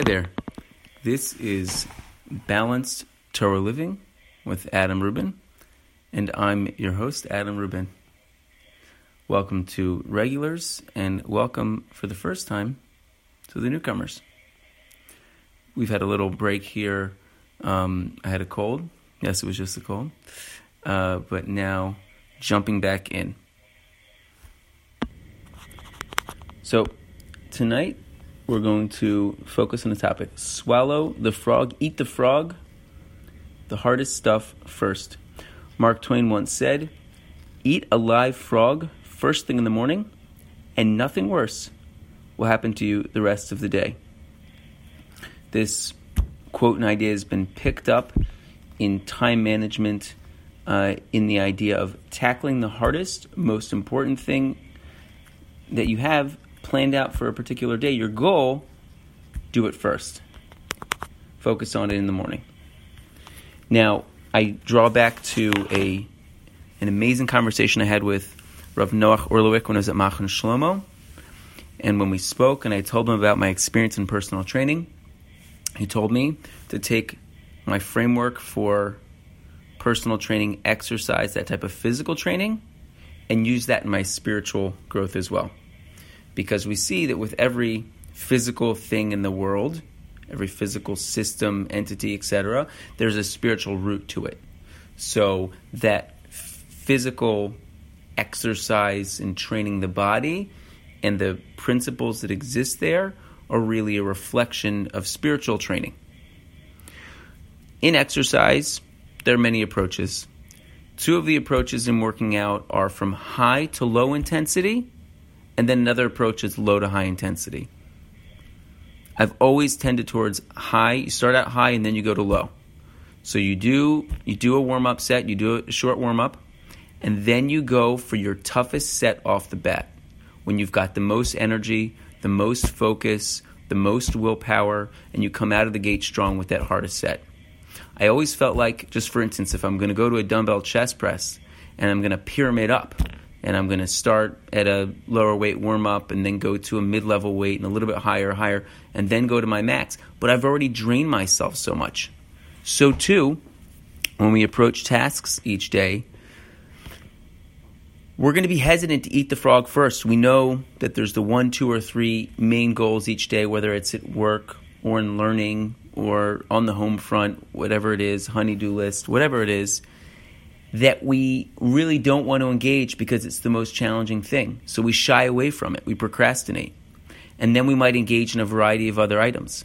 Hi there. This is Balanced Torah Living with Adam Rubin, and I'm your host, Adam Rubin. Welcome to regulars, and welcome for the first time to the newcomers. We've had a little break here. Um, I had a cold. Yes, it was just a cold. Uh, but now jumping back in. So, tonight we're going to focus on the topic swallow the frog, eat the frog, the hardest stuff first. Mark Twain once said, Eat a live frog first thing in the morning, and nothing worse will happen to you the rest of the day. This quote and idea has been picked up in time management, uh, in the idea of tackling the hardest, most important thing that you have planned out for a particular day, your goal, do it first. Focus on it in the morning. Now, I draw back to a an amazing conversation I had with Rav Noach Orlowek when I was at Machon Shlomo. And when we spoke and I told him about my experience in personal training, he told me to take my framework for personal training, exercise, that type of physical training, and use that in my spiritual growth as well because we see that with every physical thing in the world, every physical system, entity, etc., there's a spiritual root to it. So that physical exercise and training the body and the principles that exist there are really a reflection of spiritual training. In exercise, there are many approaches. Two of the approaches in working out are from high to low intensity and then another approach is low to high intensity. I've always tended towards high. You start out high and then you go to low. So you do you do a warm up set, you do a short warm up, and then you go for your toughest set off the bat. When you've got the most energy, the most focus, the most willpower, and you come out of the gate strong with that hardest set. I always felt like, just for instance, if I'm going to go to a dumbbell chest press and I'm going to pyramid up, and I'm going to start at a lower weight warm up and then go to a mid level weight and a little bit higher, higher, and then go to my max. But I've already drained myself so much. So, too, when we approach tasks each day, we're going to be hesitant to eat the frog first. We know that there's the one, two, or three main goals each day, whether it's at work or in learning or on the home front, whatever it is, honeydew list, whatever it is that we really don't want to engage because it's the most challenging thing. So we shy away from it, we procrastinate. And then we might engage in a variety of other items.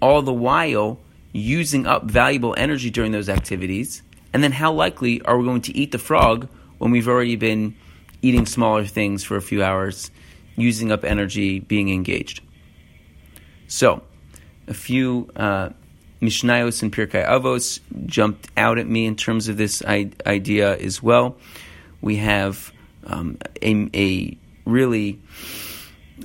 All the while using up valuable energy during those activities. And then how likely are we going to eat the frog when we've already been eating smaller things for a few hours, using up energy, being engaged? So, a few uh, Mishnayos and Pirkei Avos jumped out at me in terms of this idea as well. We have um, a, a, really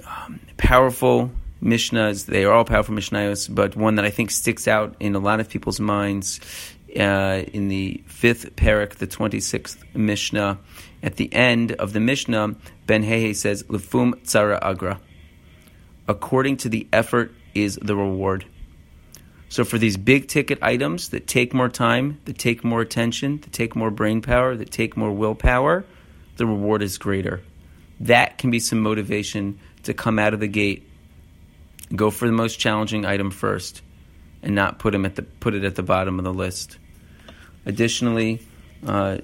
um, powerful Mishnahs. They are all powerful Mishnayos, but one that I think sticks out in a lot of people's minds uh, in the fifth parak, the 26th Mishnah. At the end of the Mishnah, Ben Hehe says, Lefum Tzara Agra. According to the effort is the reward. So for these big ticket items that take more time, that take more attention, that take more brain power, that take more willpower, the reward is greater. That can be some motivation to come out of the gate, go for the most challenging item first, and not put him at the put it at the bottom of the list. Additionally, uh,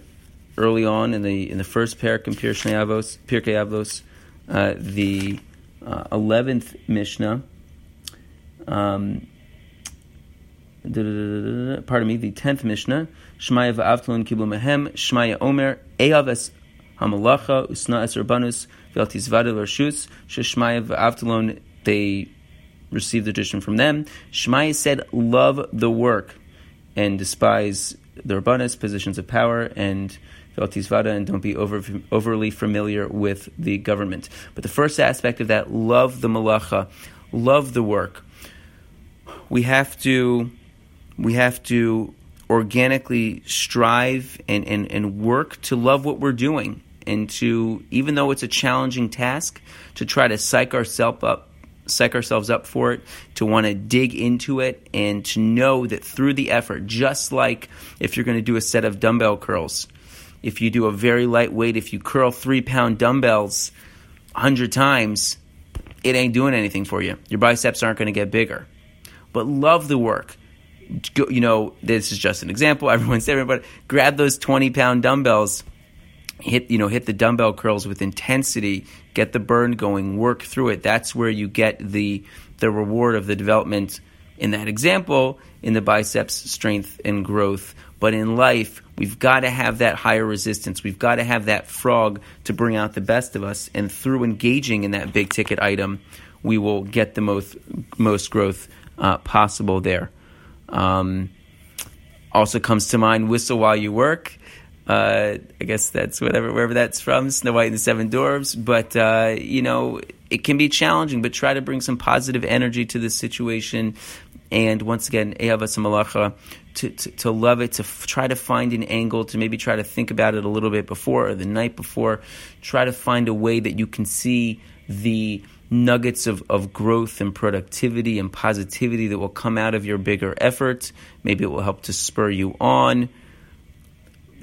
early on in the in the first parak in Pirkei Avos, Pirkei Avos, uh, the uh, eleventh uh, Mishnah. Um, pardon me, the tenth Mishnah, Shmaya v'avtlon kiblu mehem, Shmaya omer, Eyav es hamalacha, usna es urbanus, v'el tizvada l'rshus, sheshmaya v'avtlon, they received the tradition from them. Shmaya said, love the work, and despise the urbanus, positions of power, and Vada, and don't be over, overly familiar with the government. But the first aspect of that, love the malacha, love the work. We have to we have to organically strive and, and, and work to love what we're doing and to, even though it's a challenging task, to try to psych ourselves up, psych ourselves up for it, to want to dig into it, and to know that through the effort, just like if you're going to do a set of dumbbell curls, if you do a very lightweight, if you curl three pound dumbbells 100 times, it ain't doing anything for you. Your biceps aren't going to get bigger. But love the work. You know, this is just an example. Everyone's there, but grab those 20 pound dumbbells hit you know hit the dumbbell curls with intensity get the burn going work through it. That's where you get the the reward of the development. In that example in the biceps strength and growth. But in life we've got to have that higher resistance. We've got to have that frog to bring out the best of us. And through engaging in that big ticket item we will get the most most growth uh, possible there um, also comes to mind whistle while you work uh, I guess that's whatever wherever that's from, Snow White and the Seven Dwarfs. But uh, you know, it can be challenging, but try to bring some positive energy to this situation. And once again, Eyavas Malacha, to, to, to love it, to f- try to find an angle, to maybe try to think about it a little bit before or the night before. Try to find a way that you can see the nuggets of, of growth and productivity and positivity that will come out of your bigger efforts. Maybe it will help to spur you on.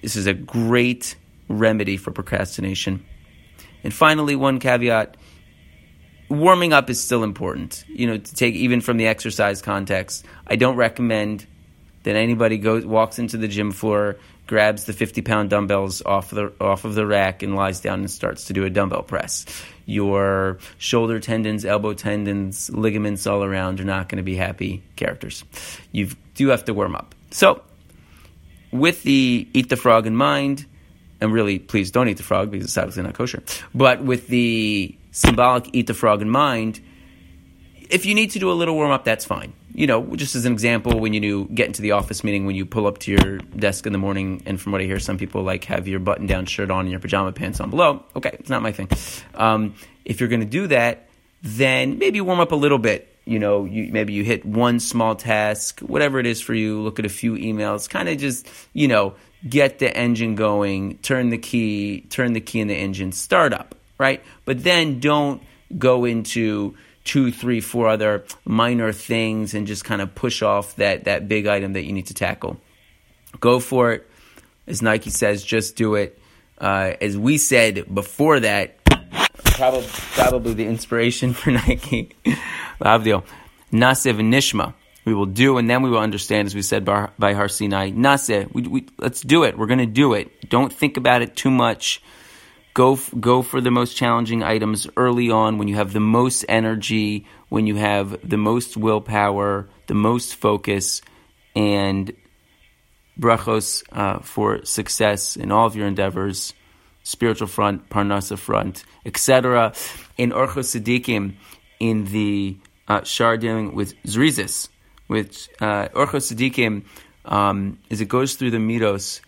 This is a great remedy for procrastination. And finally, one caveat warming up is still important. You know, to take even from the exercise context, I don't recommend that anybody goes walks into the gym floor, grabs the 50 pound dumbbells off the off of the rack and lies down and starts to do a dumbbell press. Your shoulder tendons, elbow tendons, ligaments all around are not going to be happy characters. You do have to warm up. So with the eat the frog in mind, and really, please don't eat the frog because it's obviously not kosher, but with the symbolic eat the frog in mind, if you need to do a little warm up, that's fine. You know, just as an example, when you do get into the office meeting, when you pull up to your desk in the morning, and from what I hear, some people like have your button down shirt on and your pajama pants on below. Okay, it's not my thing. Um, if you're going to do that, then maybe warm up a little bit you know, you, maybe you hit one small task, whatever it is for you, look at a few emails, kind of just, you know, get the engine going, turn the key, turn the key in the engine, start up, right? But then don't go into two, three, four other minor things and just kind of push off that, that big item that you need to tackle. Go for it. As Nike says, just do it. Uh, as we said before that, probably, probably the inspiration for Nike. Lavdil. Naseh v'nishma. We will do, and then we will understand, as we said by, by Har Sinai. Naseh, we, we, let's do it. We're going to do it. Don't think about it too much. Go, go for the most challenging items early on when you have the most energy, when you have the most willpower, the most focus, and brachos uh, for success in all of your endeavors, spiritual front, parnasa front, etc. In Orchos Tzaddikim, in the uh, Shar dealing with Zrizis, which uh, Orchos Tzaddikim, um, as it goes through the Midos, uh,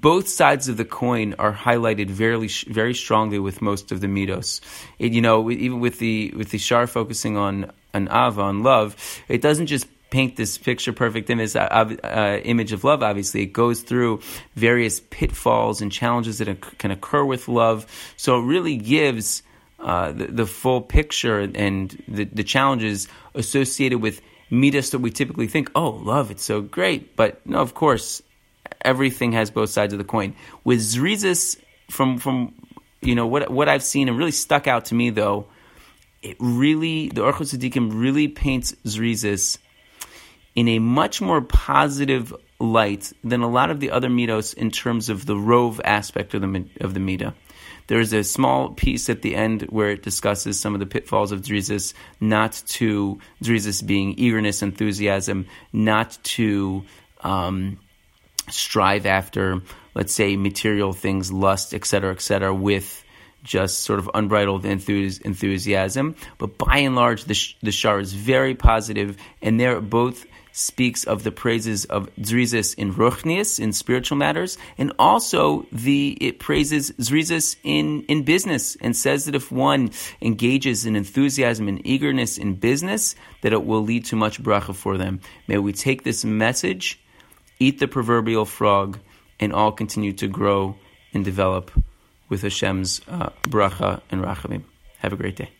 both sides of the coin are highlighted very, very strongly with most of the Midos. It, you know, even with the with the Shar focusing on Ahava, on love, it doesn't just paint this picture perfect image, uh, uh, image of love, obviously. It goes through various pitfalls and challenges that can occur with love. So it really gives uh, the, the, full picture and the, the challenges associated with midas that we typically think, oh, love, it's so great. But no, of course, everything has both sides of the coin. With Zrizis, from, from you know, what, what I've seen and really stuck out to me, though, it really, the Orchos Tzaddikim really paints Zrizis in a much more positive light than a lot of the other midos in terms of the rove aspect of the of the midah. There's a small piece at the end where it discusses some of the pitfalls of Zrizis, not to Zrizis being eagerness, enthusiasm, not to um, strive after, let's say, material things, lust, etc., etc., with just sort of unbridled enthusiasm. But by and large, the, the shar is very positive, and they're both speaks of the praises of Zrizis in Ruchnius, in spiritual matters, and also the it praises Zrizis in, in business and says that if one engages in enthusiasm and eagerness in business, that it will lead to much bracha for them. May we take this message, eat the proverbial frog, and all continue to grow and develop with Hashem's uh, bracha and rachamim. Have a great day.